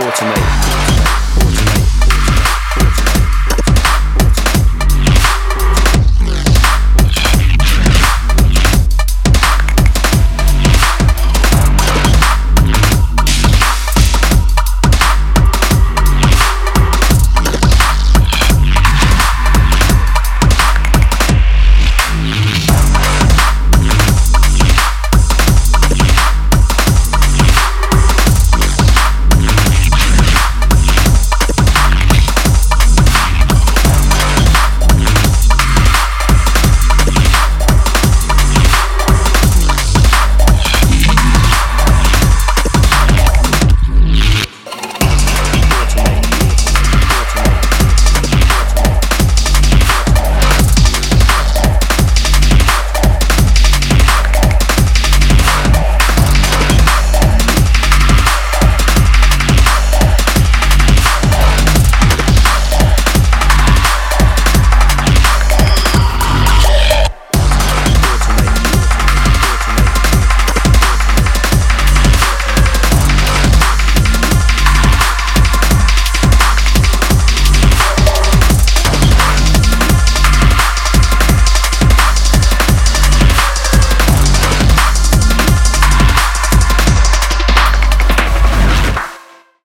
four to me.